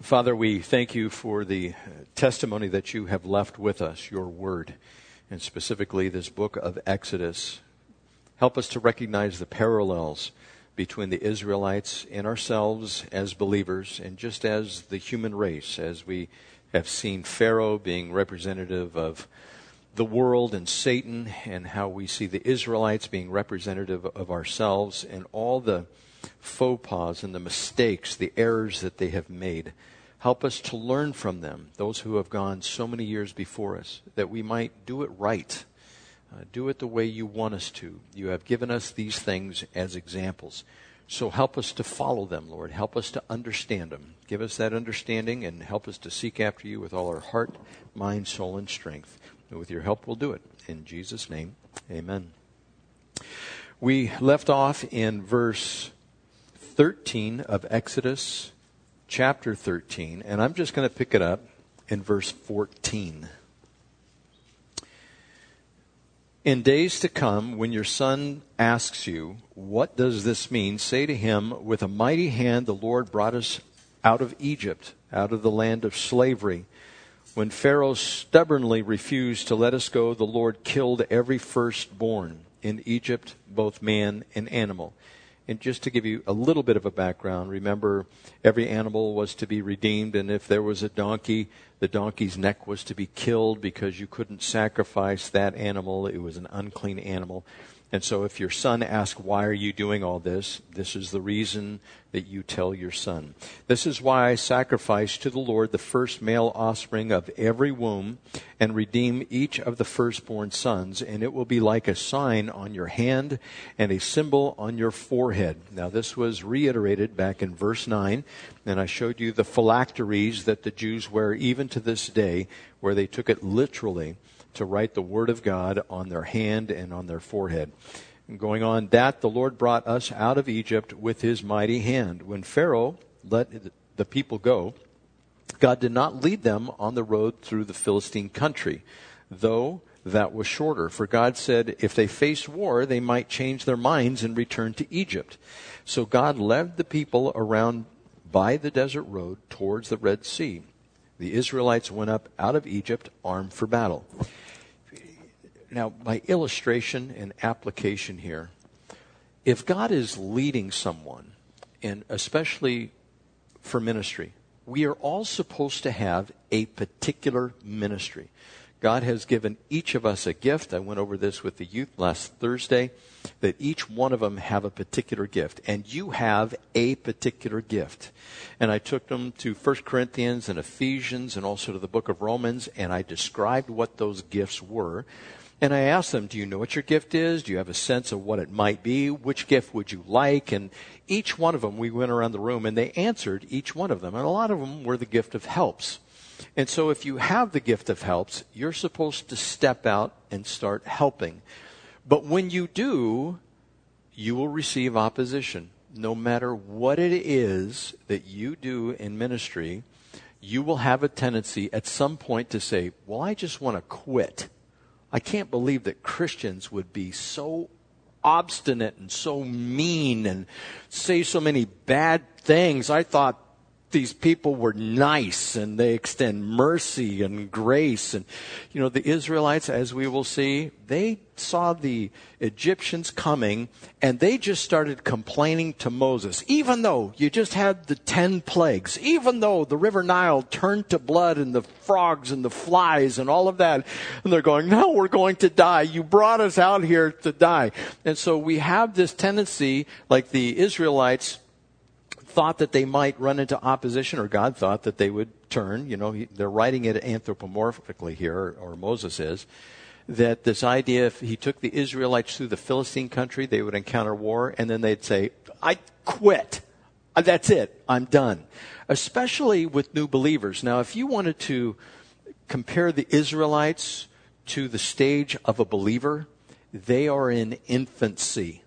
Father, we thank you for the testimony that you have left with us, your word, and specifically this book of Exodus. Help us to recognize the parallels between the Israelites and ourselves as believers, and just as the human race, as we have seen Pharaoh being representative of the world and Satan, and how we see the Israelites being representative of ourselves, and all the faux pas and the mistakes, the errors that they have made. Help us to learn from them, those who have gone so many years before us, that we might do it right. Uh, do it the way you want us to. You have given us these things as examples. So help us to follow them, Lord. Help us to understand them. Give us that understanding and help us to seek after you with all our heart, mind, soul, and strength. And with your help, we'll do it. In Jesus' name, amen. We left off in verse 13 of Exodus chapter 13, and I'm just going to pick it up in verse 14. In days to come, when your son asks you, What does this mean? say to him, With a mighty hand the Lord brought us out of Egypt, out of the land of slavery. When Pharaoh stubbornly refused to let us go, the Lord killed every firstborn in Egypt, both man and animal. And just to give you a little bit of a background, remember every animal was to be redeemed, and if there was a donkey, the donkey's neck was to be killed because you couldn't sacrifice that animal. It was an unclean animal. And so if your son asks, why are you doing all this? This is the reason that you tell your son. This is why I sacrifice to the Lord the first male offspring of every womb and redeem each of the firstborn sons, and it will be like a sign on your hand and a symbol on your forehead. Now this was reiterated back in verse 9, and I showed you the phylacteries that the Jews wear even to this day, where they took it literally to write the word of God on their hand and on their forehead. And going on, that the Lord brought us out of Egypt with his mighty hand. When Pharaoh let the people go, God did not lead them on the road through the Philistine country, though that was shorter. For God said if they faced war, they might change their minds and return to Egypt. So God led the people around by the desert road towards the Red Sea. The Israelites went up out of Egypt armed for battle. Now, by illustration and application here, if God is leading someone, and especially for ministry, we are all supposed to have a particular ministry. God has given each of us a gift. I went over this with the youth last Thursday, that each one of them have a particular gift. And you have a particular gift. And I took them to 1 Corinthians and Ephesians and also to the book of Romans, and I described what those gifts were. And I asked them, do you know what your gift is? Do you have a sense of what it might be? Which gift would you like? And each one of them, we went around the room and they answered each one of them. And a lot of them were the gift of helps. And so if you have the gift of helps, you're supposed to step out and start helping. But when you do, you will receive opposition. No matter what it is that you do in ministry, you will have a tendency at some point to say, Well, I just want to quit. I can't believe that Christians would be so obstinate and so mean and say so many bad things. I thought these people were nice and they extend mercy and grace. And, you know, the Israelites, as we will see, they saw the Egyptians coming and they just started complaining to Moses, even though you just had the ten plagues, even though the river Nile turned to blood and the frogs and the flies and all of that. And they're going, no, we're going to die. You brought us out here to die. And so we have this tendency, like the Israelites, thought that they might run into opposition, or God thought that they would turn. You know, he, they're writing it anthropomorphically here, or, or Moses is. That this idea, if he took the Israelites through the Philistine country, they would encounter war, and then they'd say, I quit. Uh, that's it. I'm done. Especially with new believers. Now, if you wanted to compare the Israelites to the stage of a believer, they are in infancy.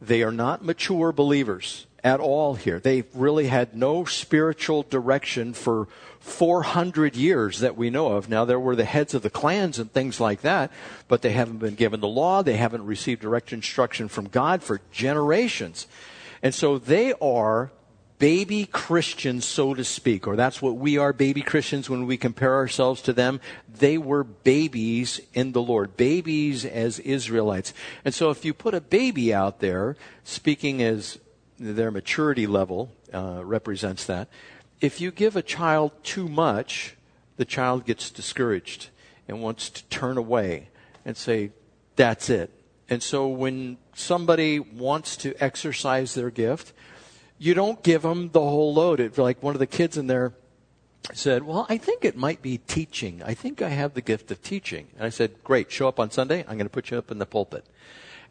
They are not mature believers at all here. They really had no spiritual direction for 400 years that we know of. Now, there were the heads of the clans and things like that, but they haven't been given the law. They haven't received direct instruction from God for generations. And so they are baby Christians, so to speak, or that's what we are, baby Christians, when we compare ourselves to them. They were babies in the Lord, babies as Israelites. And so if you put a baby out there, speaking as their maturity level uh, represents that, if you give a child too much, the child gets discouraged and wants to turn away and say, that's it. And so when somebody wants to exercise their gift, you don't give them the whole load. It, like one of the kids in there said, Well, I think it might be teaching. I think I have the gift of teaching. And I said, Great, show up on Sunday. I'm going to put you up in the pulpit.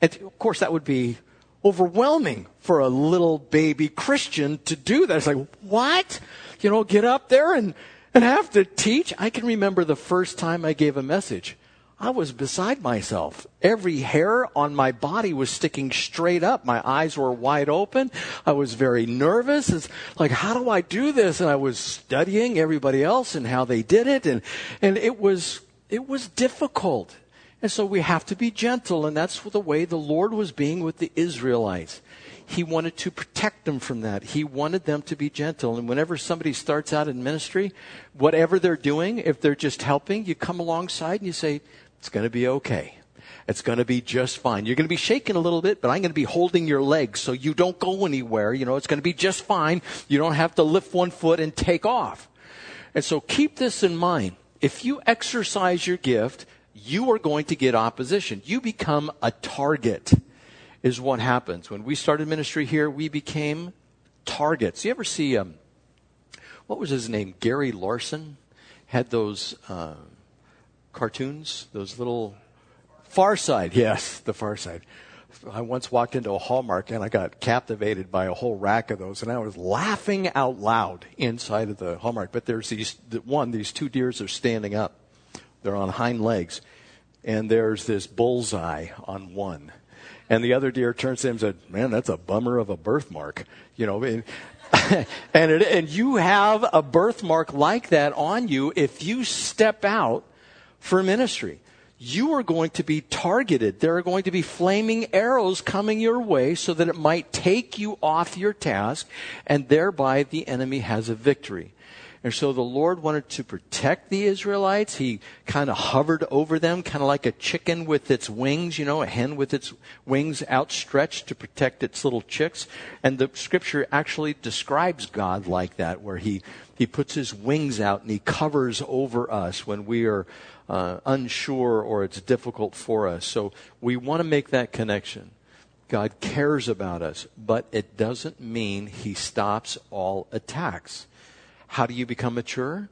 And of course, that would be overwhelming for a little baby Christian to do that. It's like, what? You know, get up there and, and have to teach? I can remember the first time I gave a message. I was beside myself. Every hair on my body was sticking straight up. My eyes were wide open. I was very nervous. It's like, how do I do this? And I was studying everybody else and how they did it. And, and it was, it was difficult. And so we have to be gentle. And that's the way the Lord was being with the Israelites. He wanted to protect them from that. He wanted them to be gentle. And whenever somebody starts out in ministry, whatever they're doing, if they're just helping, you come alongside and you say, it's going to be okay. It's going to be just fine. You're going to be shaking a little bit, but I'm going to be holding your legs so you don't go anywhere. You know, it's going to be just fine. You don't have to lift one foot and take off. And so keep this in mind. If you exercise your gift, you are going to get opposition. You become a target, is what happens. When we started ministry here, we became targets. You ever see, um, what was his name? Gary Larson had those. Uh, cartoons, those little Far Side, yes, the Far Side. I once walked into a Hallmark and I got captivated by a whole rack of those, and I was laughing out loud inside of the Hallmark. But there's these one, these two deers are standing up, they're on hind legs, and there's this bullseye on one, and the other deer turns to him and said, "Man, that's a bummer of a birthmark," you know. And, and, it, and you have a birthmark like that on you if you step out for ministry. You are going to be targeted. There are going to be flaming arrows coming your way so that it might take you off your task, and thereby the enemy has a victory. And so the Lord wanted to protect the Israelites. He kind of hovered over them, kind of like a chicken with its wings, you know, a hen with its wings outstretched to protect its little chicks. And the scripture actually describes God like that, where he, he puts his wings out and he covers over us when we are uh, unsure or it's difficult for us. So we want to make that connection. God cares about us, but it doesn't mean he stops all attacks. How do you become mature?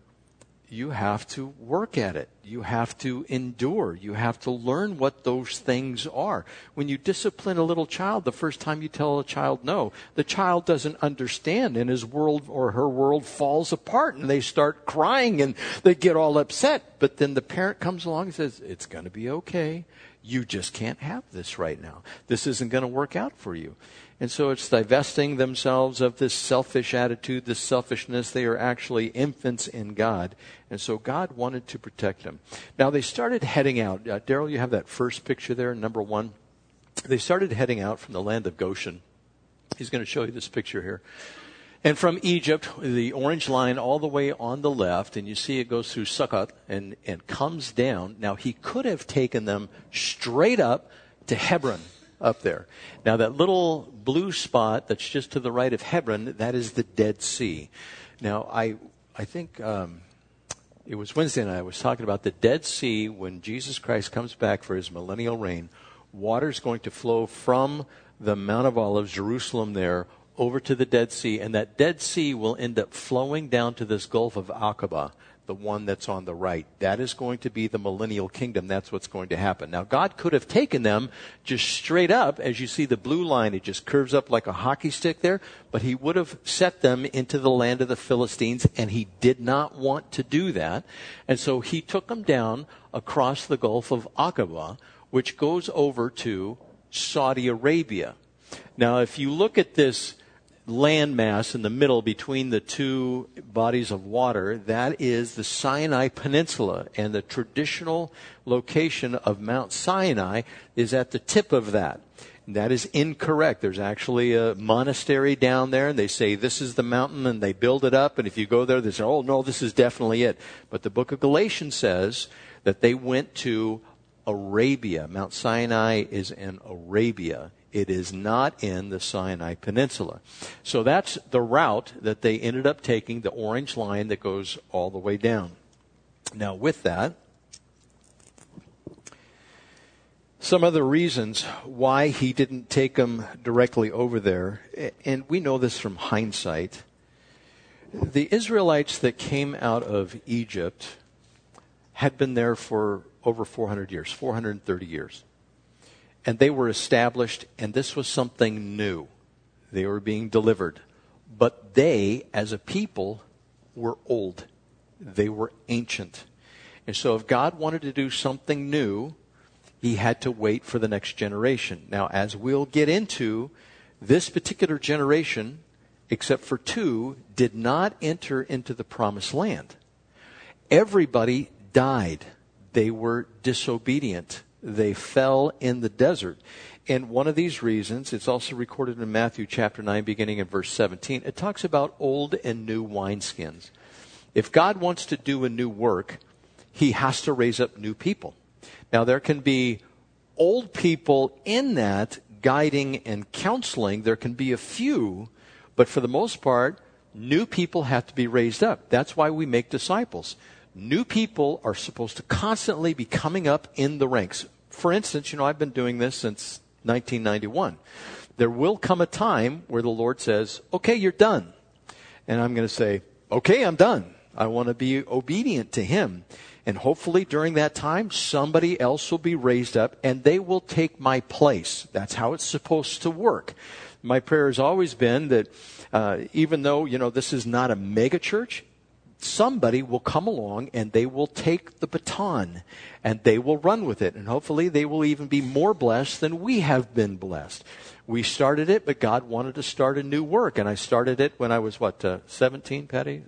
you have to work at it. You have to endure. You have to learn what those things are. When you discipline a little child, the first time you tell a child no, the child doesn't understand and his world or her world falls apart and they start crying and they get all upset. But then the parent comes along and says, it's going to be okay. You just can't have this right now. This isn't going to work out for you. And so it's divesting themselves of this selfish attitude, this selfishness. They are actually infants in God. And so God wanted to protect them. Now they started heading out. Uh, Daryl, you have that first picture there, number one. They started heading out from the land of Goshen. He's going to show you this picture here. And from Egypt, the orange line all the way on the left, and you see it goes through Sukkot and, and comes down. Now, he could have taken them straight up to Hebron up there. Now, that little blue spot that's just to the right of Hebron, that is the Dead Sea. Now, I, I think um, it was Wednesday night I was talking about the Dead Sea when Jesus Christ comes back for his millennial reign. Water's going to flow from the Mount of Olives, Jerusalem, there over to the Dead Sea, and that Dead Sea will end up flowing down to this Gulf of Aqaba the one that's on the right. That is going to be the millennial kingdom. That's what's going to happen. Now, God could have taken them just straight up, as you see the blue line, it just curves up like a hockey stick there, but He would have set them into the land of the Philistines, and He did not want to do that. And so He took them down across the Gulf of Aqaba, which goes over to Saudi Arabia. Now, if you look at this landmass in the middle between the two bodies of water, that is the Sinai Peninsula. And the traditional location of Mount Sinai is at the tip of that. That is incorrect. There's actually a monastery down there, and they say this is the mountain, and they build it up. And if you go there, they say, oh, no, this is definitely it. But the book of Galatians says that they went to Arabia. Mount Sinai is in Arabia. It is not in the Sinai Peninsula. So that's the route that they ended up taking, the orange line that goes all the way down. Now, with that, some other reasons why he didn't take them directly over there, and we know this from hindsight. The Israelites that came out of Egypt had been there for over 400 years, 430 years. And they were established, and this was something new. They were being delivered. But they, as a people, were old. They were ancient. And so if God wanted to do something new, he had to wait for the next generation. Now, as we'll get into, this particular generation, except for two, did not enter into the promised land. Everybody died. They were disobedient. They fell in the desert. And one of these reasons, it's also recorded in Matthew chapter 9, beginning in verse 17, it talks about old and new wineskins. If God wants to do a new work, he has to raise up new people. Now, there can be old people in that guiding and counseling. There can be a few, but for the most part, new people have to be raised up. That's why we make disciples. New people are supposed to constantly be coming up in the ranks. For instance, you know, I've been doing this since 1991. There will come a time where the Lord says, okay, you're done. And I'm going to say, okay, I'm done. I want to be obedient to Him. And hopefully during that time, somebody else will be raised up and they will take my place. That's how it's supposed to work. My prayer has always been that uh, even though, you know, this is not a mega church, somebody will come along and they will take the baton and they will run with it. And hopefully they will even be more blessed than we have been blessed. We started it, but God wanted to start a new work. And I started it when I was, what, uh, 17, Patty?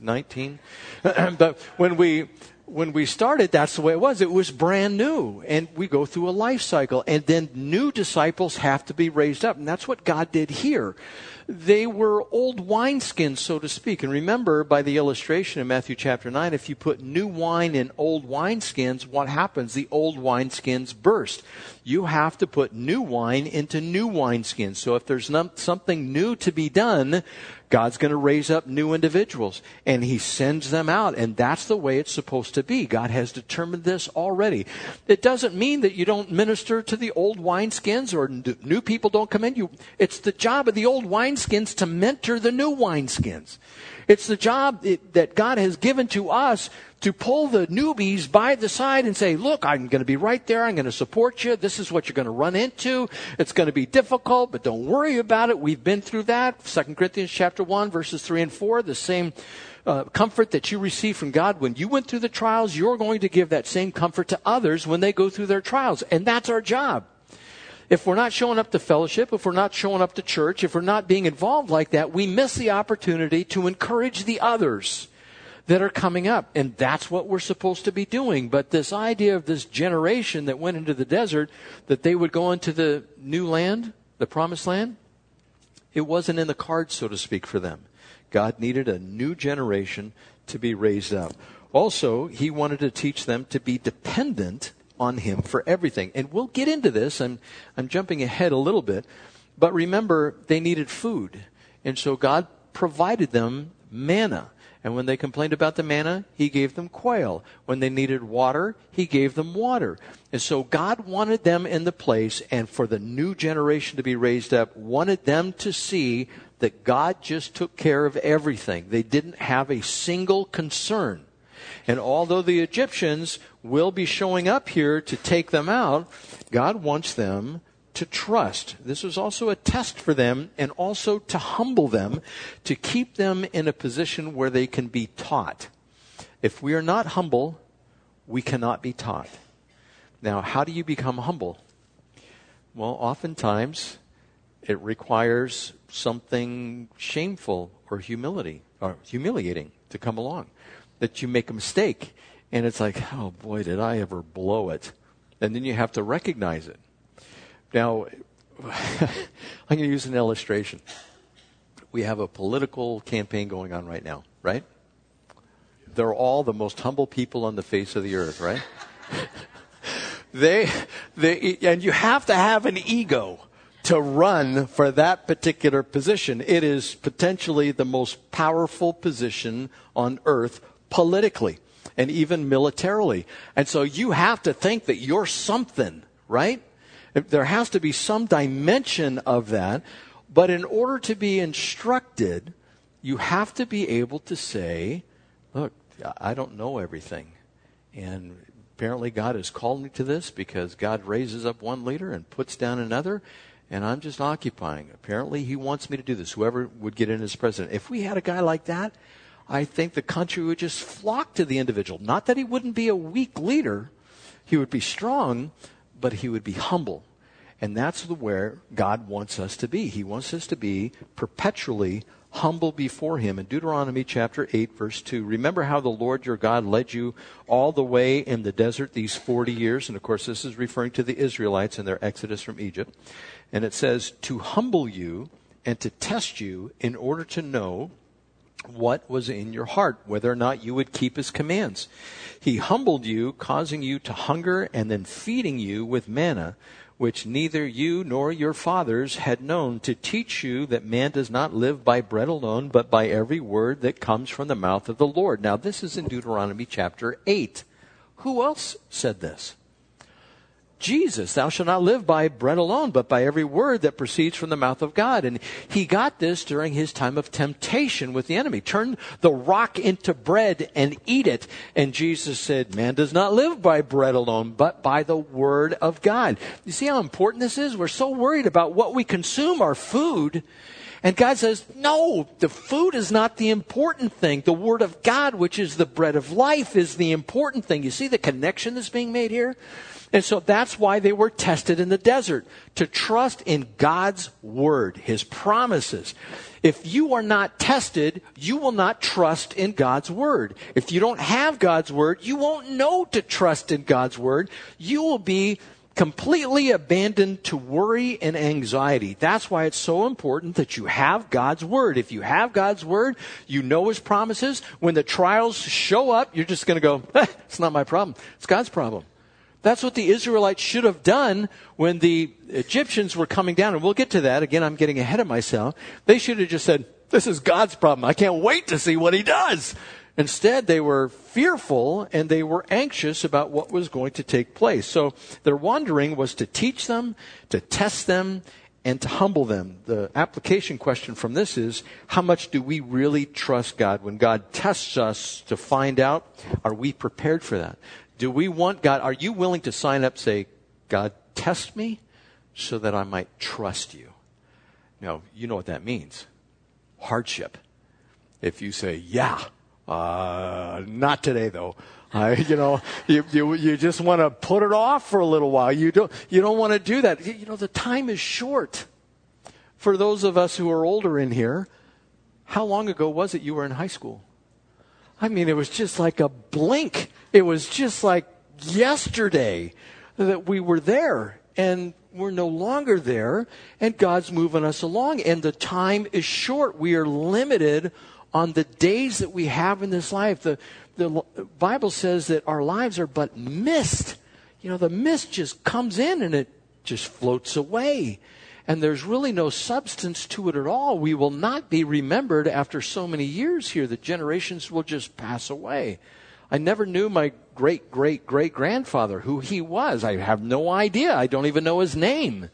19. but when we when we started, that's the way it was. It was brand new. And we go through a life cycle. And then new disciples have to be raised up. And that's what God did here. They were old wineskins, so to speak. And remember, by the illustration in Matthew chapter 9, if you put new wine in old wineskins, what happens? The old wineskins burst. You have to put new wine into new wineskins. So if there's something new to be done, God's going to raise up new individuals and he sends them out. And that's the way it's supposed to be. God has determined this already. It doesn't mean that you don't minister to the old wineskins or new people don't come in. You, it's the job of the old wineskins to mentor the new wineskins. It's the job that God has given to us to pull the newbies by the side and say, look, I'm going to be right there. I'm going to support you. This is what you're going to run into. It's going to be difficult, but don't worry about it. We've been through that. 2 Corinthians chapter 1 verses 3 and 4, the same uh, comfort that you receive from God when you went through the trials, you're going to give that same comfort to others when they go through their trials. And that's our job. If we're not showing up to fellowship, if we're not showing up to church, if we're not being involved like that, we miss the opportunity to encourage the others that are coming up. And that's what we're supposed to be doing. But this idea of this generation that went into the desert, that they would go into the new land, the promised land, it wasn't in the cards, so to speak, for them. God needed a new generation to be raised up. Also, He wanted to teach them to be dependent on Him for everything. And we'll get into this. I'm, I'm jumping ahead a little bit. But remember, they needed food. And so God provided them manna. And when they complained about the manna, he gave them quail. When they needed water, he gave them water. And so God wanted them in the place, and for the new generation to be raised up, wanted them to see that God just took care of everything. They didn't have a single concern. And although the Egyptians will be showing up here to take them out, God wants them to trust. This was also a test for them and also to humble them, to keep them in a position where they can be taught. If we are not humble, we cannot be taught. Now, how do you become humble? Well, oftentimes it requires something shameful or humility or humiliating to come along that you make a mistake. And it's like, oh boy, did I ever blow it. And then you have to recognize it. Now, I'm going to use an illustration. We have a political campaign going on right now, right? They're all the most humble people on the face of the earth, right? they, they, and you have to have an ego to run for that particular position. It is potentially the most powerful position on earth politically and even militarily. And so you have to think that you're something, right? There has to be some dimension of that. But in order to be instructed, you have to be able to say, look, I don't know everything. And apparently God has called me to this because God raises up one leader and puts down another and I'm just occupying. Apparently, he wants me to do this, whoever would get in as president. If we had a guy like that, I think the country would just flock to the individual. Not that he wouldn't be a weak leader, he would be strong, but he would be humble. And that's where God wants us to be. He wants us to be perpetually humble before him. In Deuteronomy chapter 8, verse 2, remember how the Lord your God led you all the way in the desert these 40 years. And of course, this is referring to the Israelites and their exodus from Egypt. And it says, to humble you and to test you in order to know what was in your heart, whether or not you would keep his commands. He humbled you, causing you to hunger and then feeding you with manna, which neither you nor your fathers had known, to teach you that man does not live by bread alone, but by every word that comes from the mouth of the Lord. Now, this is in Deuteronomy chapter 8. Who else said this? Jesus, thou shalt not live by bread alone, but by every word that proceeds from the mouth of God. And he got this during his time of temptation with the enemy. Turn the rock into bread and eat it. And Jesus said, man does not live by bread alone, but by the word of God. You see how important this is? We're so worried about what we consume, our food. And God says, no, the food is not the important thing. The Word of God, which is the bread of life, is the important thing. You see the connection that's being made here? And so that's why they were tested in the desert, to trust in God's word, his promises. If you are not tested, you will not trust in God's word. If you don't have God's word, you won't know to trust in God's word. You will be completely abandoned to worry and anxiety. That's why it's so important that you have God's word. If you have God's word, you know his promises. When the trials show up, you're just going to go, it's not my problem. It's God's problem. That's what the Israelites should have done when the Egyptians were coming down. And we'll get to that. Again, I'm getting ahead of myself. They should have just said, this is God's problem. I can't wait to see what he does. Instead, they were fearful and they were anxious about what was going to take place. So their wandering was to teach them, to test them, and to humble them. The application question from this is, how much do we really trust God? When God tests us to find out, are we prepared for that? Do we want God? Are you willing to sign up, say, God, test me so that I might trust you? Now, you know what that means hardship. If you say, yeah, uh, not today though. I, you know, you, you, you just want to put it off for a little while. You don't, you don't want to do that. You know, the time is short. For those of us who are older in here, how long ago was it you were in high school? I mean, it was just like a blink. It was just like yesterday that we were there and we're no longer there and God's moving us along and the time is short. We are limited on the days that we have in this life. The, the Bible says that our lives are but mist. You know, the mist just comes in and it just floats away and there's really no substance to it at all, we will not be remembered after so many years here. The generations will just pass away. I never knew my great great great grandfather, who he was. I have no idea. I don't even know his name.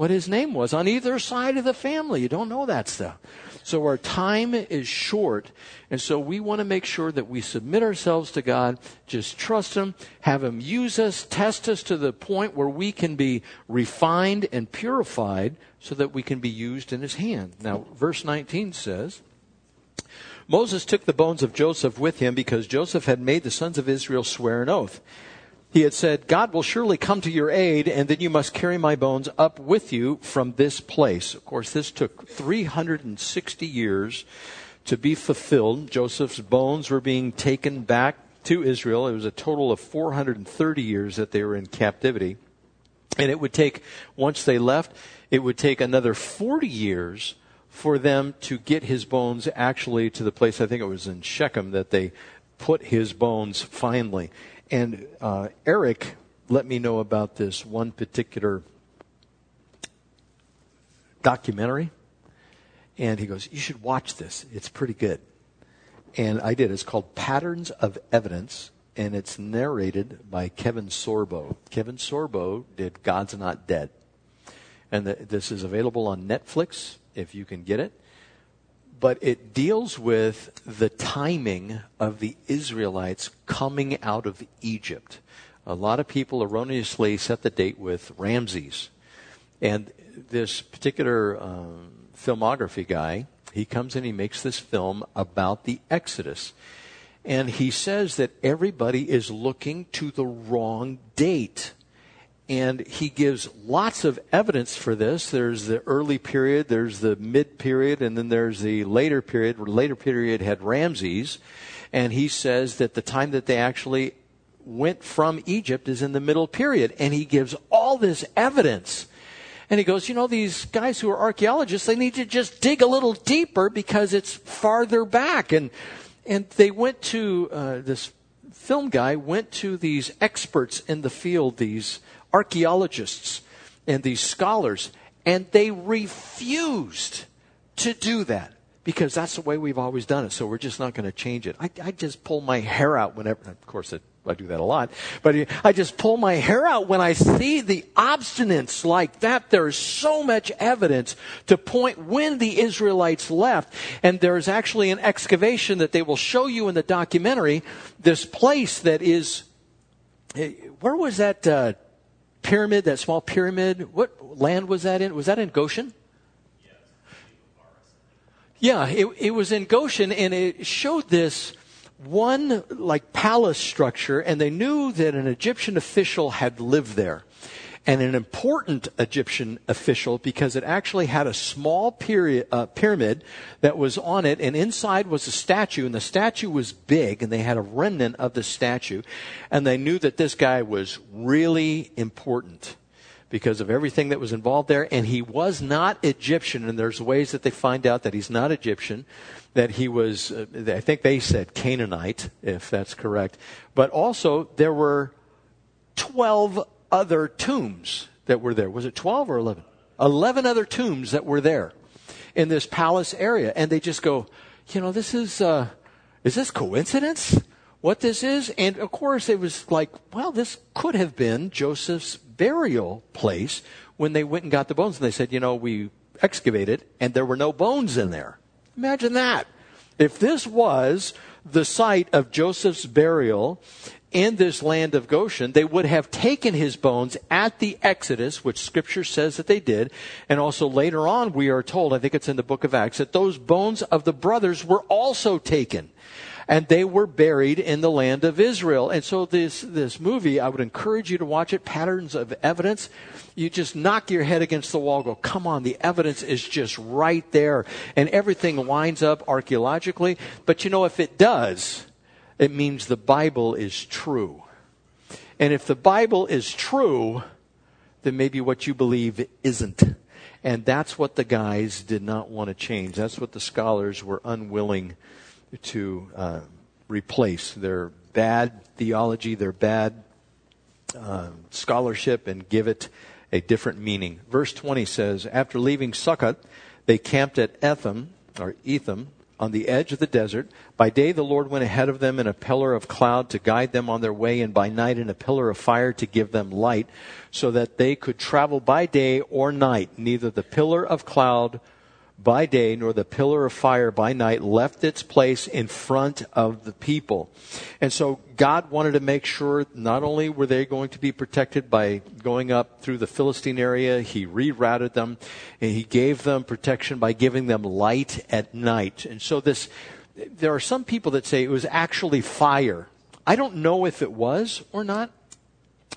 What his name was on either side of the family. You don't know that stuff. So our time is short. And so we want to make sure that we submit ourselves to God, just trust Him, have Him use us, test us to the point where we can be refined and purified so that we can be used in His hand. Now, verse 19 says, Moses took the bones of Joseph with him because Joseph had made the sons of Israel swear an oath he had said, God will surely come to your aid, and then you must carry my bones up with you from this place. Of course, this took 360 years to be fulfilled. Joseph's bones were being taken back to Israel. It was a total of 430 years that they were in captivity. And it would take, once they left, it would take another 40 years for them to get his bones actually to the place, I think it was in Shechem, that they put his bones finally. And uh, Eric let me know about this one particular documentary. And he goes, You should watch this. It's pretty good. And I did. It's called Patterns of Evidence, and it's narrated by Kevin Sorbo. Kevin Sorbo did God's Not Dead. And the, this is available on Netflix if you can get it. But it deals with the timing of the Israelites coming out of Egypt. A lot of people erroneously set the date with Ramses. And this particular um, filmography guy, he comes in, he makes this film about the Exodus. And he says that everybody is looking to the wrong date. And he gives lots of evidence for this. There's the early period, there's the mid period, and then there's the later period. The later period had Ramses. And he says that the time that they actually went from Egypt is in the middle period. And he gives all this evidence and he goes, you know, these guys who are archaeologists, they need to just dig a little deeper because it's farther back. And, and they went to, uh, this film guy went to these experts in the field, these archaeologists and these scholars, and they refused to do that because that's the way we've always done it. So we're just not going to change it. I, I just pull my hair out whenever, of course, it I do that a lot. But I just pull my hair out when I see the obstinance like that. There's so much evidence to point when the Israelites left. And there's actually an excavation that they will show you in the documentary. This place that is, eh, where was that uh, pyramid, that small pyramid? What land was that in? Was that in Goshen? Yeah, it, it was in Goshen and it showed this one like palace structure and they knew that an Egyptian official had lived there. And an important Egyptian official because it actually had a small uh, pyramid that was on it and inside was a statue and the statue was big and they had a remnant of the statue and they knew that this guy was really important because of everything that was involved there. And he was not Egyptian, and there's ways that they find out that he's not Egyptian that he was, uh, I think they said Canaanite, if that's correct. But also, there were 12 other tombs that were there. Was it 12 or 11? 11 other tombs that were there in this palace area. And they just go, you know, this is, uh, is this coincidence? What this is? And of course, it was like, well, this could have been Joseph's burial place when they went and got the bones. And they said, you know, we excavated and there were no bones in there. Imagine that. If this was the site of Joseph's burial in this land of Goshen, they would have taken his bones at the Exodus, which scripture says that they did. And also later on, we are told, I think it's in the book of Acts, that those bones of the brothers were also taken and they were buried in the land of Israel. And so this, this movie, I would encourage you to watch it, Patterns of Evidence. You just knock your head against the wall, go, come on, the evidence is just right there. And everything lines up archaeologically. But you know, if it does, it means the Bible is true. And if the Bible is true, then maybe what you believe isn't. And that's what the guys did not want to change. That's what the scholars were unwilling to uh, replace their bad theology, their bad uh, scholarship, and give it a different meaning. Verse 20 says, After leaving Sukkot, they camped at Etham, or Etham, on the edge of the desert. By day, the Lord went ahead of them in a pillar of cloud to guide them on their way, and by night, in a pillar of fire to give them light, so that they could travel by day or night. Neither the pillar of cloud by day, nor the pillar of fire by night left its place in front of the people. And so God wanted to make sure not only were they going to be protected by going up through the Philistine area, He rerouted them, and He gave them protection by giving them light at night. And so this, there are some people that say it was actually fire. I don't know if it was or not,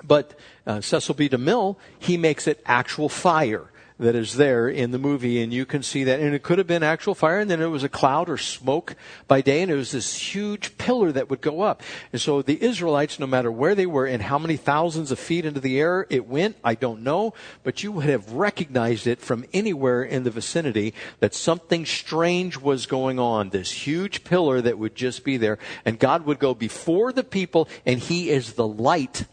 but uh, Cecil B. DeMille, he makes it actual fire that is there in the movie, and you can see that. And it could have been actual fire, and then it was a cloud or smoke by day, and it was this huge pillar that would go up. And so the Israelites, no matter where they were and how many thousands of feet into the air it went, I don't know, but you would have recognized it from anywhere in the vicinity that something strange was going on. This huge pillar that would just be there, and God would go before the people, and He is the light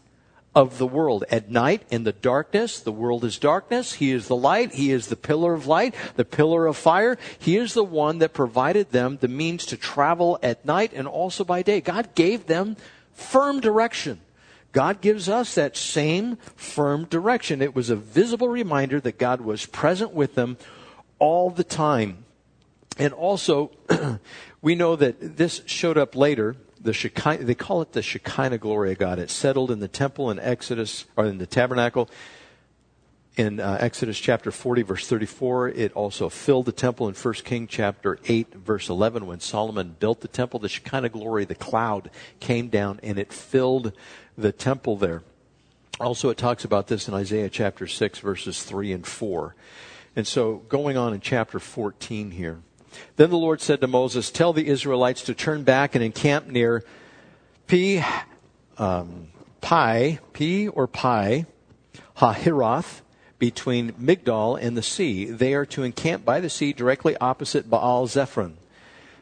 of the world. At night, in the darkness, the world is darkness. He is the light. He is the pillar of light, the pillar of fire. He is the one that provided them the means to travel at night and also by day. God gave them firm direction. God gives us that same firm direction. It was a visible reminder that God was present with them all the time. And also, we know that this showed up later the Shekinah, they call it the Shekinah glory of God. It settled in the temple in Exodus, or in the tabernacle in uh, Exodus chapter 40, verse 34. It also filled the temple in 1 King chapter 8, verse 11. When Solomon built the temple, the Shekinah glory, the cloud came down and it filled the temple there. Also, it talks about this in Isaiah chapter 6, verses 3 and 4. And so, going on in chapter 14 here. Then the Lord said to Moses, Tell the Israelites to turn back and encamp near Pi, um, Pi, Pi or Pi, Hahiroth, between Migdol and the sea. They are to encamp by the sea directly opposite Baal Zephon.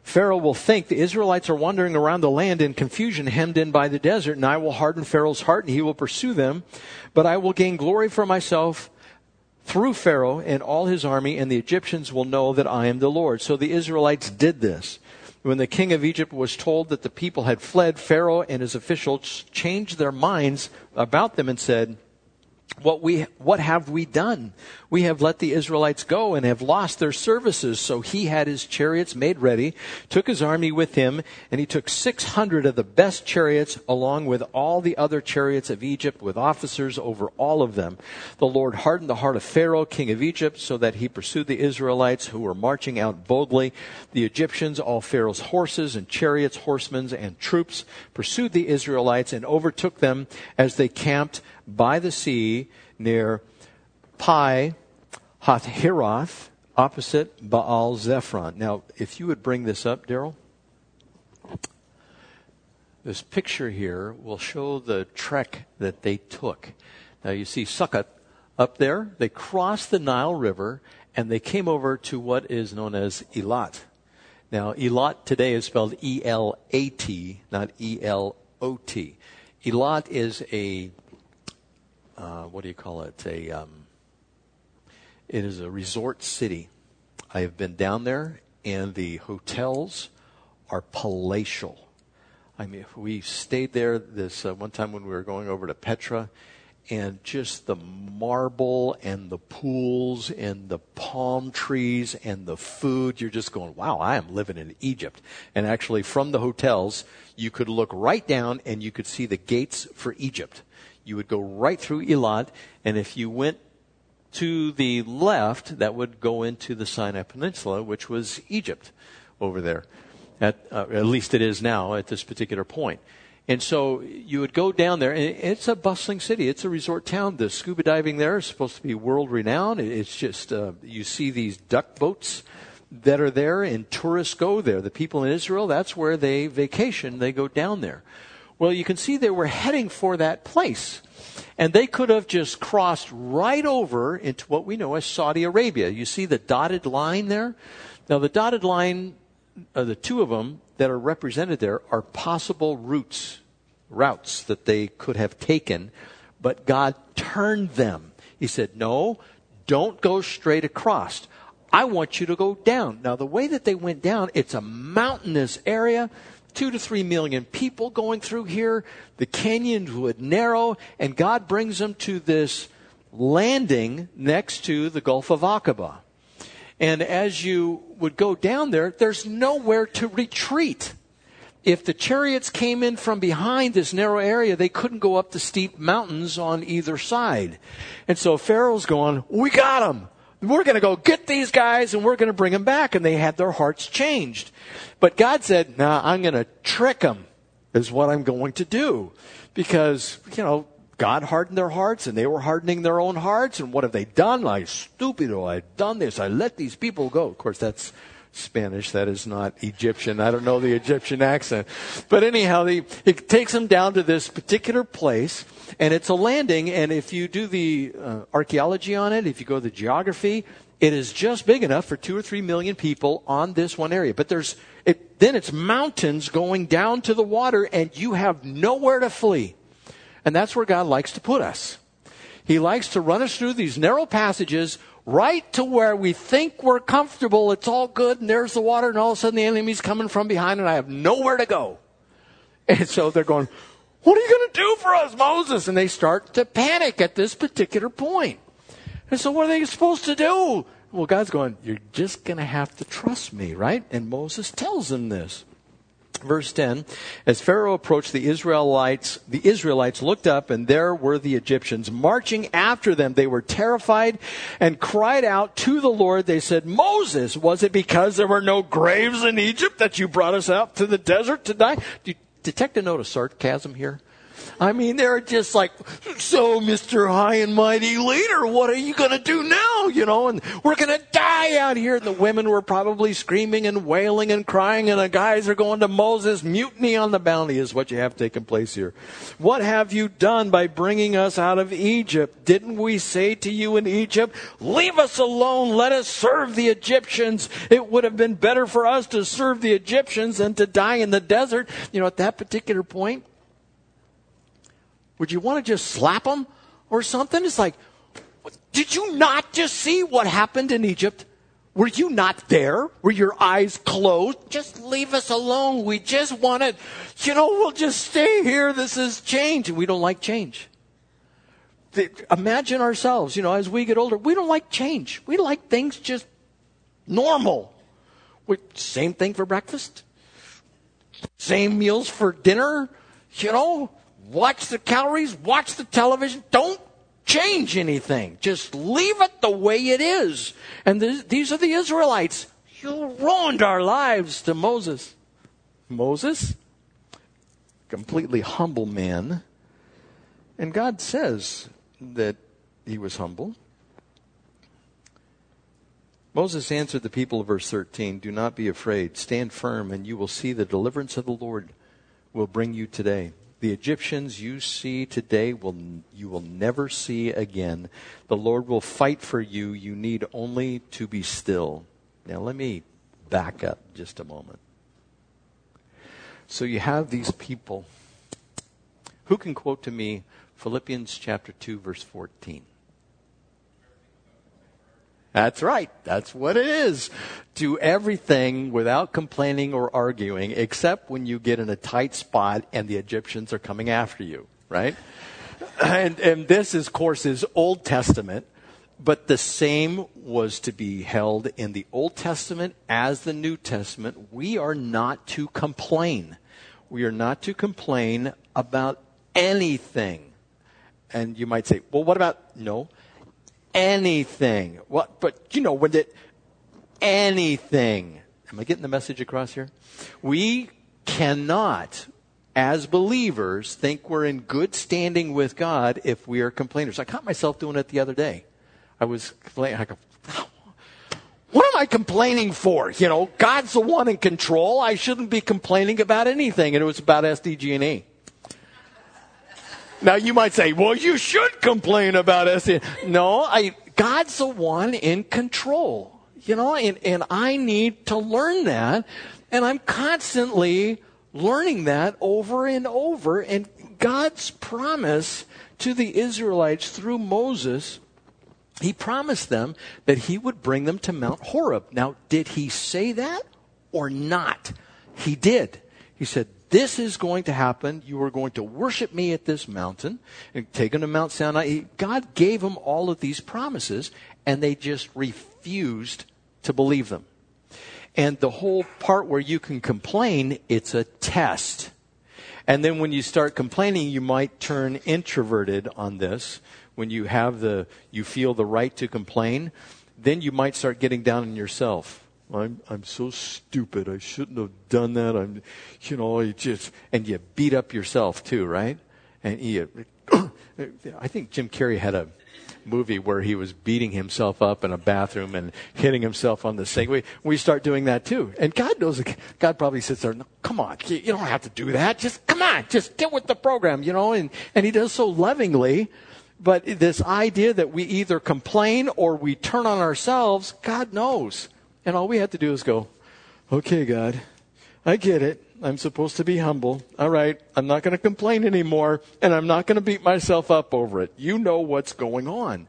Pharaoh will think the Israelites are wandering around the land in confusion, hemmed in by the desert, and I will harden Pharaoh's heart and he will pursue them. But I will gain glory for myself through Pharaoh and all his army, and the Egyptians will know that I am the Lord. So the Israelites did this. When the king of Egypt was told that the people had fled, Pharaoh and his officials changed their minds about them and said, what we what have we done? We have let the israelites go and have lost their services. So he had his chariots made ready took his army with him and he took 600 of the best chariots along with all the other chariots of egypt with officers over all of them. The lord hardened the heart of pharaoh king of egypt so that he pursued the israelites who were marching out boldly. The egyptians all pharaoh's horses and chariots horsemen and troops pursued the israelites and overtook them as they camped by the sea near Pi Hahiroth, opposite Baal Zephron. Now, if you would bring this up, Daryl. This picture here will show the trek that they took. Now, you see Sukkot up there. They crossed the Nile River and they came over to what is known as Elat. Now, Elat today is spelled E L A T, not E L O T. Elat is a uh, what do you call it? A um, it is a resort city. I have been down there, and the hotels are palatial. I mean, we stayed there this uh, one time when we were going over to Petra, and just the marble and the pools and the palm trees and the food. You're just going, wow, I am living in Egypt. And actually, from the hotels, you could look right down and you could see the gates for Egypt you would go right through Elat, and if you went to the left, that would go into the Sinai Peninsula, which was Egypt over there. At, uh, at least it is now at this particular point. And so you would go down there, and it's a bustling city. It's a resort town. The scuba diving there is supposed to be world renowned. It's just, uh, you see these duck boats that are there, and tourists go there. The people in Israel, that's where they vacation. They go down there. Well, you can see they were heading for that place. And they could have just crossed right over into what we know as Saudi Arabia. You see the dotted line there? Now, the dotted line, uh, the two of them that are represented there are possible routes, routes that they could have taken, but God turned them. He said, No, don't go straight across. I want you to go down. Now, the way that they went down, it's a mountainous area two to three million people going through here. The canyons would narrow, and God brings them to this landing next to the Gulf of Aqaba. And as you would go down there, there's nowhere to retreat. If the chariots came in from behind this narrow area, they couldn't go up the steep mountains on either side. And so Pharaoh's going, We got them we're going to go get these guys and we're going to bring them back. And they had their hearts changed. But God said, nah, I'm going to trick them is what I'm going to do. Because, you know, God hardened their hearts and they were hardening their own hearts. And what have they done? I stupido, oh, I've done this. I let these people go. Of course, that's Spanish. That is not Egyptian. I don't know the Egyptian accent. But anyhow, the, it takes them down to this particular place, and it's a landing. And if you do the uh, archaeology on it, if you go to the geography, it is just big enough for two or three million people on this one area. But there's it, then it's mountains going down to the water, and you have nowhere to flee. And that's where God likes to put us. He likes to run us through these narrow passages right to where we think we're comfortable. It's all good, and there's the water, and all of a sudden the enemy's coming from behind, and I have nowhere to go. And so they're going, What are you going to do for us, Moses? And they start to panic at this particular point. And so what are they supposed to do? Well, God's going, You're just going to have to trust me, right? And Moses tells them this. Verse 10, as Pharaoh approached the Israelites, the Israelites looked up and there were the Egyptians marching after them. They were terrified and cried out to the Lord. They said, Moses, was it because there were no graves in Egypt that you brought us out to the desert to die? Do you detect a note of sarcasm here? I mean, they're just like, so Mr. High and Mighty Leader, what are you going to do now? You know, and we're going to die out here. And the women were probably screaming and wailing and crying, and the guys are going to Moses. Mutiny on the bounty is what you have taken place here. What have you done by bringing us out of Egypt? Didn't we say to you in Egypt, leave us alone, let us serve the Egyptians? It would have been better for us to serve the Egyptians than to die in the desert. You know, at that particular point, would you want to just slap them or something? It's like, did you not just see what happened in Egypt? Were you not there? Were your eyes closed? Just leave us alone. We just want you know, we'll just stay here. This is change. And we don't like change. Imagine ourselves, you know, as we get older, we don't like change. We like things just normal. We, same thing for breakfast. Same meals for dinner. You know, watch the calories, watch the television. Don't change anything. Just leave it the way it is. And th- these are the Israelites. You ruined our lives to Moses. Moses, completely humble man. And God says that he was humble. Moses answered the people of verse 13 Do not be afraid. Stand firm, and you will see the deliverance of the Lord will bring you today. The Egyptians you see today will you will never see again. The Lord will fight for you. You need only to be still. Now let me back up just a moment. So you have these people. Who can quote to me Philippians chapter 2 verse 14? That's right. That's what it is. Do everything without complaining or arguing, except when you get in a tight spot and the Egyptians are coming after you, right? And, and this, is, of course, is Old Testament, but the same was to be held in the Old Testament as the New Testament. We are not to complain. We are not to complain about anything. And you might say, well, what about, no, anything. What, but you know, when it, anything. Am I getting the message across here? We cannot, as believers, think we're in good standing with God if we are complainers. I caught myself doing it the other day. I was complaining. I go, what am I complaining for? You know, God's the one in control. I shouldn't be complaining about anything. And it was about SDG&E. Now you might say, well, you should complain about sin. No, I, God's the one in control. You know, and, and I need to learn that. And I'm constantly learning that over and over. And God's promise to the Israelites through Moses, he promised them that he would bring them to Mount Horeb. Now, did he say that or not? He did. He said, this is going to happen. You are going to worship me at this mountain and take them to Mount Sinai. God gave them all of these promises, and they just refused to believe them. And the whole part where you can complain, it's a test. And then when you start complaining, you might turn introverted on this. When you have the, you feel the right to complain, then you might start getting down on yourself I'm I'm so stupid. I shouldn't have done that. I'm, you know, you just and you beat up yourself too, right? And you I think Jim Carrey had a movie where he was beating himself up in a bathroom and hitting himself on the sink. We, we start doing that too. And God knows, God probably sits there, come on, you don't have to do that. Just come on, just get with the program, you know, and, and he does so lovingly. But this idea that we either complain or we turn on ourselves, God knows. And all we had to do is go, okay, God, I get it. I'm supposed to be humble. All right. I'm not going to complain anymore and I'm not going to beat myself up over it. You know what's going on.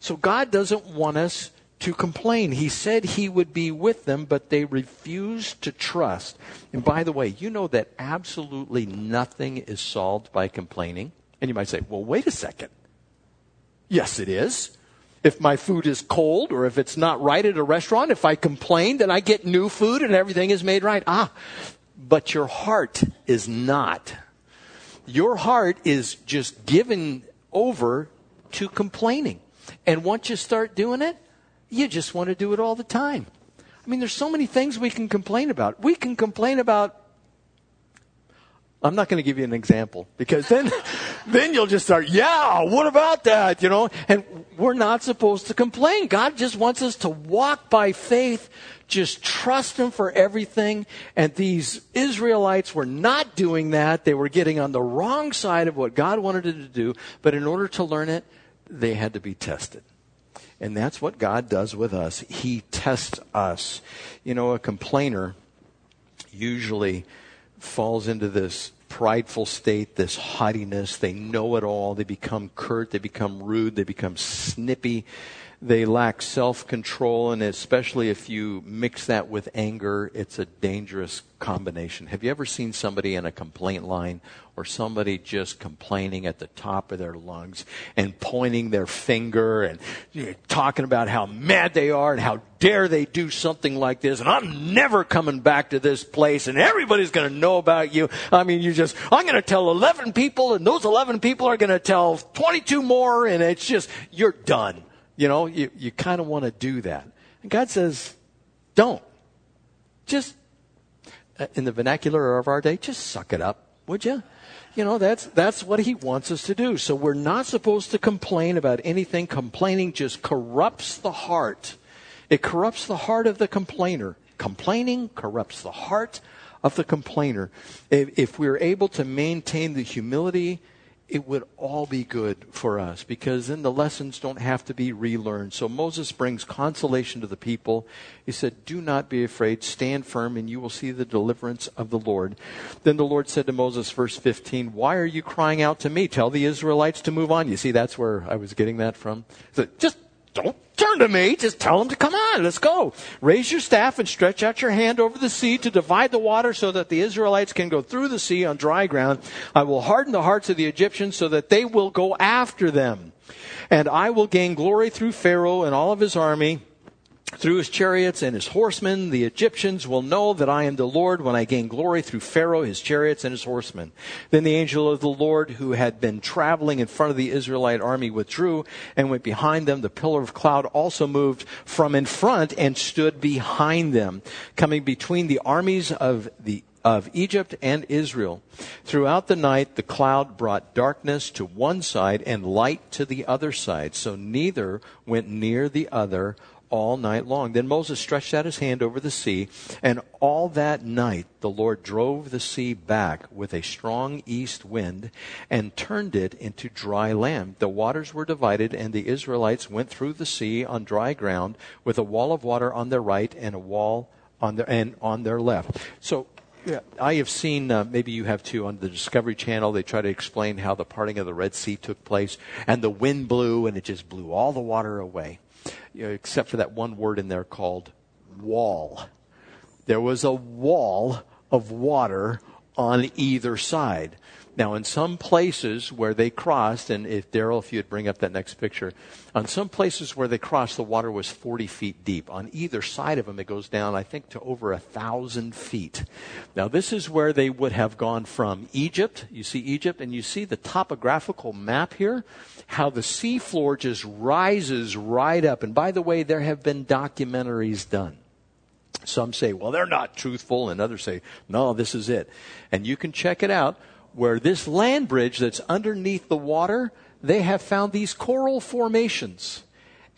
So God doesn't want us to complain. He said he would be with them, but they refused to trust. And by the way, you know that absolutely nothing is solved by complaining. And you might say, well, wait a second. Yes, it is. If my food is cold or if it's not right at a restaurant, if I complain, then I get new food and everything is made right. Ah, but your heart is not. Your heart is just given over to complaining. And once you start doing it, you just want to do it all the time. I mean, there's so many things we can complain about. We can complain about I'm not going to give you an example because then, then you'll just start, yeah, what about that? You know, and we're not supposed to complain. God just wants us to walk by faith, just trust Him for everything. And these Israelites were not doing that. They were getting on the wrong side of what God wanted them to do. But in order to learn it, they had to be tested. And that's what God does with us. He tests us. You know, a complainer usually falls into this prideful state, this haughtiness. They know it all. They become curt. They become rude. They become snippy. They lack self control, and especially if you mix that with anger, it's a dangerous combination. Have you ever seen somebody in a complaint line or somebody just complaining at the top of their lungs and pointing their finger and you know, talking about how mad they are and how dare they do something like this and I'm never coming back to this place and everybody's going to know about you. I mean, you just, I'm going to tell 11 people and those 11 people are going to tell 22 more and it's just, you're done. You know, you, you kind of want to do that. And God says, don't. Just, uh, in the vernacular of our day, just suck it up, would you? You know, that's, that's what he wants us to do. So we're not supposed to complain about anything. Complaining just corrupts the heart. It corrupts the heart of the complainer. Complaining corrupts the heart of the complainer. If, if we're able to maintain the humility it would all be good for us because then the lessons don't have to be relearned. So Moses brings consolation to the people. He said, Do not be afraid, stand firm, and you will see the deliverance of the Lord. Then the Lord said to Moses, verse 15, Why are you crying out to me? Tell the Israelites to move on. You see, that's where I was getting that from. Said, Just don't turn to me. Just tell them to come on. Let's go. Raise your staff and stretch out your hand over the sea to divide the water so that the Israelites can go through the sea on dry ground. I will harden the hearts of the Egyptians so that they will go after them. And I will gain glory through Pharaoh and all of his army through his chariots and his horsemen, the Egyptians will know that I am the Lord when I gain glory through Pharaoh, his chariots, and his horsemen. Then the angel of the Lord, who had been traveling in front of the Israelite army, withdrew and went behind them. The pillar of cloud also moved from in front and stood behind them, coming between the armies of the of Egypt and Israel. Throughout the night, the cloud brought darkness to one side and light to the other side, so neither went near the other all night long. Then Moses stretched out his hand over the sea, and all that night the Lord drove the sea back with a strong east wind and turned it into dry land. The waters were divided, and the Israelites went through the sea on dry ground with a wall of water on their right and a wall on their and on their left. So yeah, I have seen, uh, maybe you have too, on the Discovery Channel, they try to explain how the parting of the Red Sea took place, and the wind blew, and it just blew all the water away you know, except for that one word in there called wall. There was a wall of water on either side. Now, in some places where they crossed, and if Daryl, if you'd bring up that next picture, on some places where they crossed, the water was 40 feet deep. On either side of them, it goes down, I think, to over a thousand feet. Now, this is where they would have gone from Egypt. You see Egypt, and you see the topographical map here, how the seafloor just rises right up. And by the way, there have been documentaries done. Some say, well, they're not truthful, and others say, no, this is it. And you can check it out where this land bridge that's underneath the water, they have found these coral formations.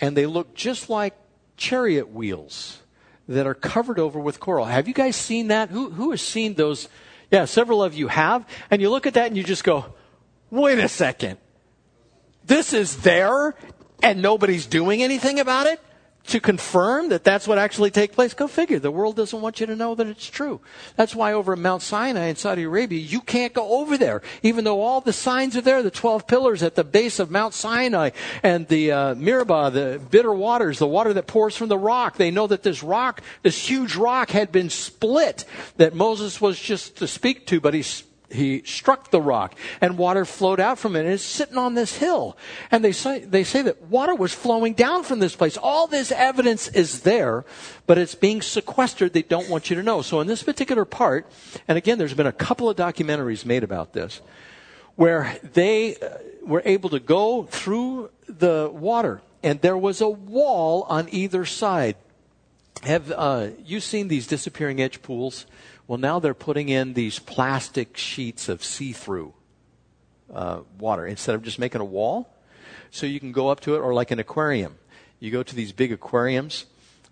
And they look just like chariot wheels that are covered over with coral. Have you guys seen that? Who, who has seen those? Yeah, several of you have. And you look at that and you just go, wait a second. This is there and nobody's doing anything about it? To confirm that that's what actually takes place. Go figure. The world doesn't want you to know that it's true. That's why over at Mount Sinai in Saudi Arabia, you can't go over there, even though all the signs are there. The twelve pillars at the base of Mount Sinai and the uh, Meribah, the bitter waters, the water that pours from the rock. They know that this rock, this huge rock, had been split that Moses was just to speak to, but he's he struck the rock and water flowed out from it and it's sitting on this hill. And they say, they say that water was flowing down from this place. All this evidence is there, but it's being sequestered. They don't want you to know. So in this particular part, and again, there's been a couple of documentaries made about this, where they uh, were able to go through the water and there was a wall on either side. Have uh, you seen these disappearing edge pools? Well, now they're putting in these plastic sheets of see through uh, water instead of just making a wall. So you can go up to it, or like an aquarium. You go to these big aquariums,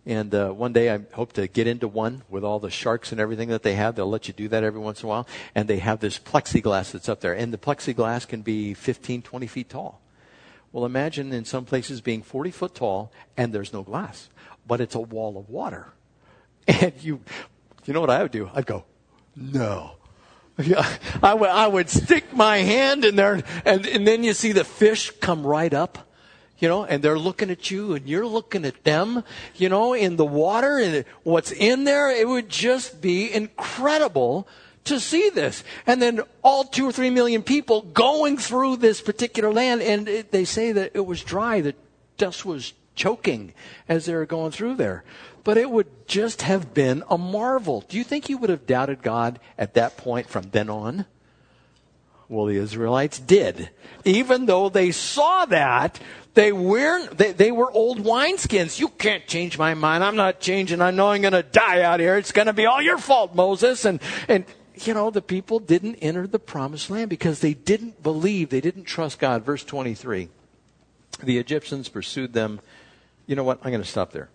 and uh, one day I hope to get into one with all the sharks and everything that they have. They'll let you do that every once in a while. And they have this plexiglass that's up there. And the plexiglass can be 15, 20 feet tall. Well, imagine in some places being 40 foot tall and there's no glass, but it's a wall of water. And you you know what I would do? I'd go, no. Yeah, I would, I would stick my hand in there, and, and then you see the fish come right up, you know, and they're looking at you, and you're looking at them, you know, in the water, and what's in there. It would just be incredible to see this. And then all two or three million people going through this particular land, and it, they say that it was dry, that dust was choking as they were going through there but it would just have been a marvel. Do you think you would have doubted God at that point from then on? Well, the Israelites did. Even though they saw that, they were, they, they were old wineskins. You can't change my mind. I'm not changing. I know I'm going to die out here. It's going to be all your fault, Moses. And, and, you know, the people didn't enter the promised land because they didn't believe. They didn't trust God. Verse 23. The Egyptians pursued them. You know what? I'm going to stop there.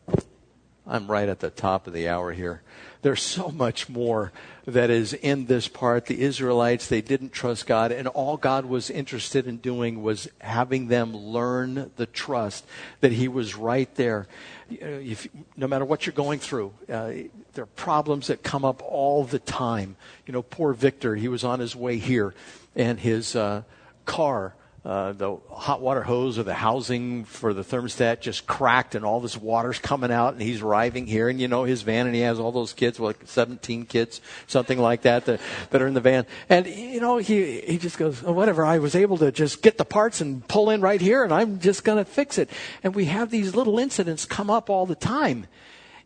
I'm right at the top of the hour here. There's so much more that is in this part. The Israelites, they didn't trust God, and all God was interested in doing was having them learn the trust that He was right there. If, no matter what you're going through, uh, there are problems that come up all the time. You know, poor Victor, he was on his way here, and his uh, car uh, the hot water hose or the housing for the thermostat just cracked and all this water's coming out and he's arriving here. And you know his van and he has all those kids like 17 kids something like that that, that are in the van. And you know he he just goes oh, whatever. I was able to just get the parts and pull in right here and i'm just going to fix it. And we have these little incidents come up all the time.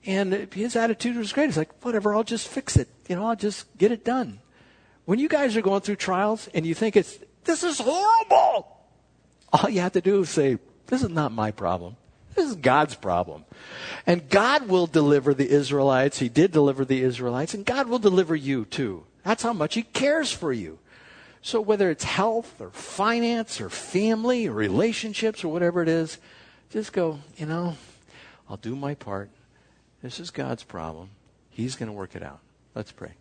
And his attitude was great. It's like whatever i'll just fix it. You know i'll just get it done. When you guys are going through trials and you think it's this is horrible. All you have to do is say, This is not my problem. This is God's problem. And God will deliver the Israelites. He did deliver the Israelites, and God will deliver you too. That's how much He cares for you. So whether it's health or finance or family or relationships or whatever it is, just go, you know, I'll do my part. This is God's problem. He's going to work it out. Let's pray.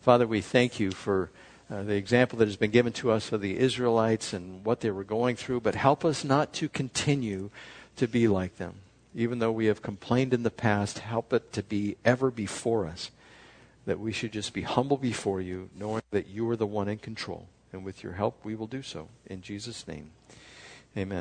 Father, we thank you for uh, the example that has been given to us of the Israelites and what they were going through, but help us not to continue to be like them. Even though we have complained in the past, help it to be ever before us. That we should just be humble before you, knowing that you are the one in control. And with your help, we will do so. In Jesus' name, amen.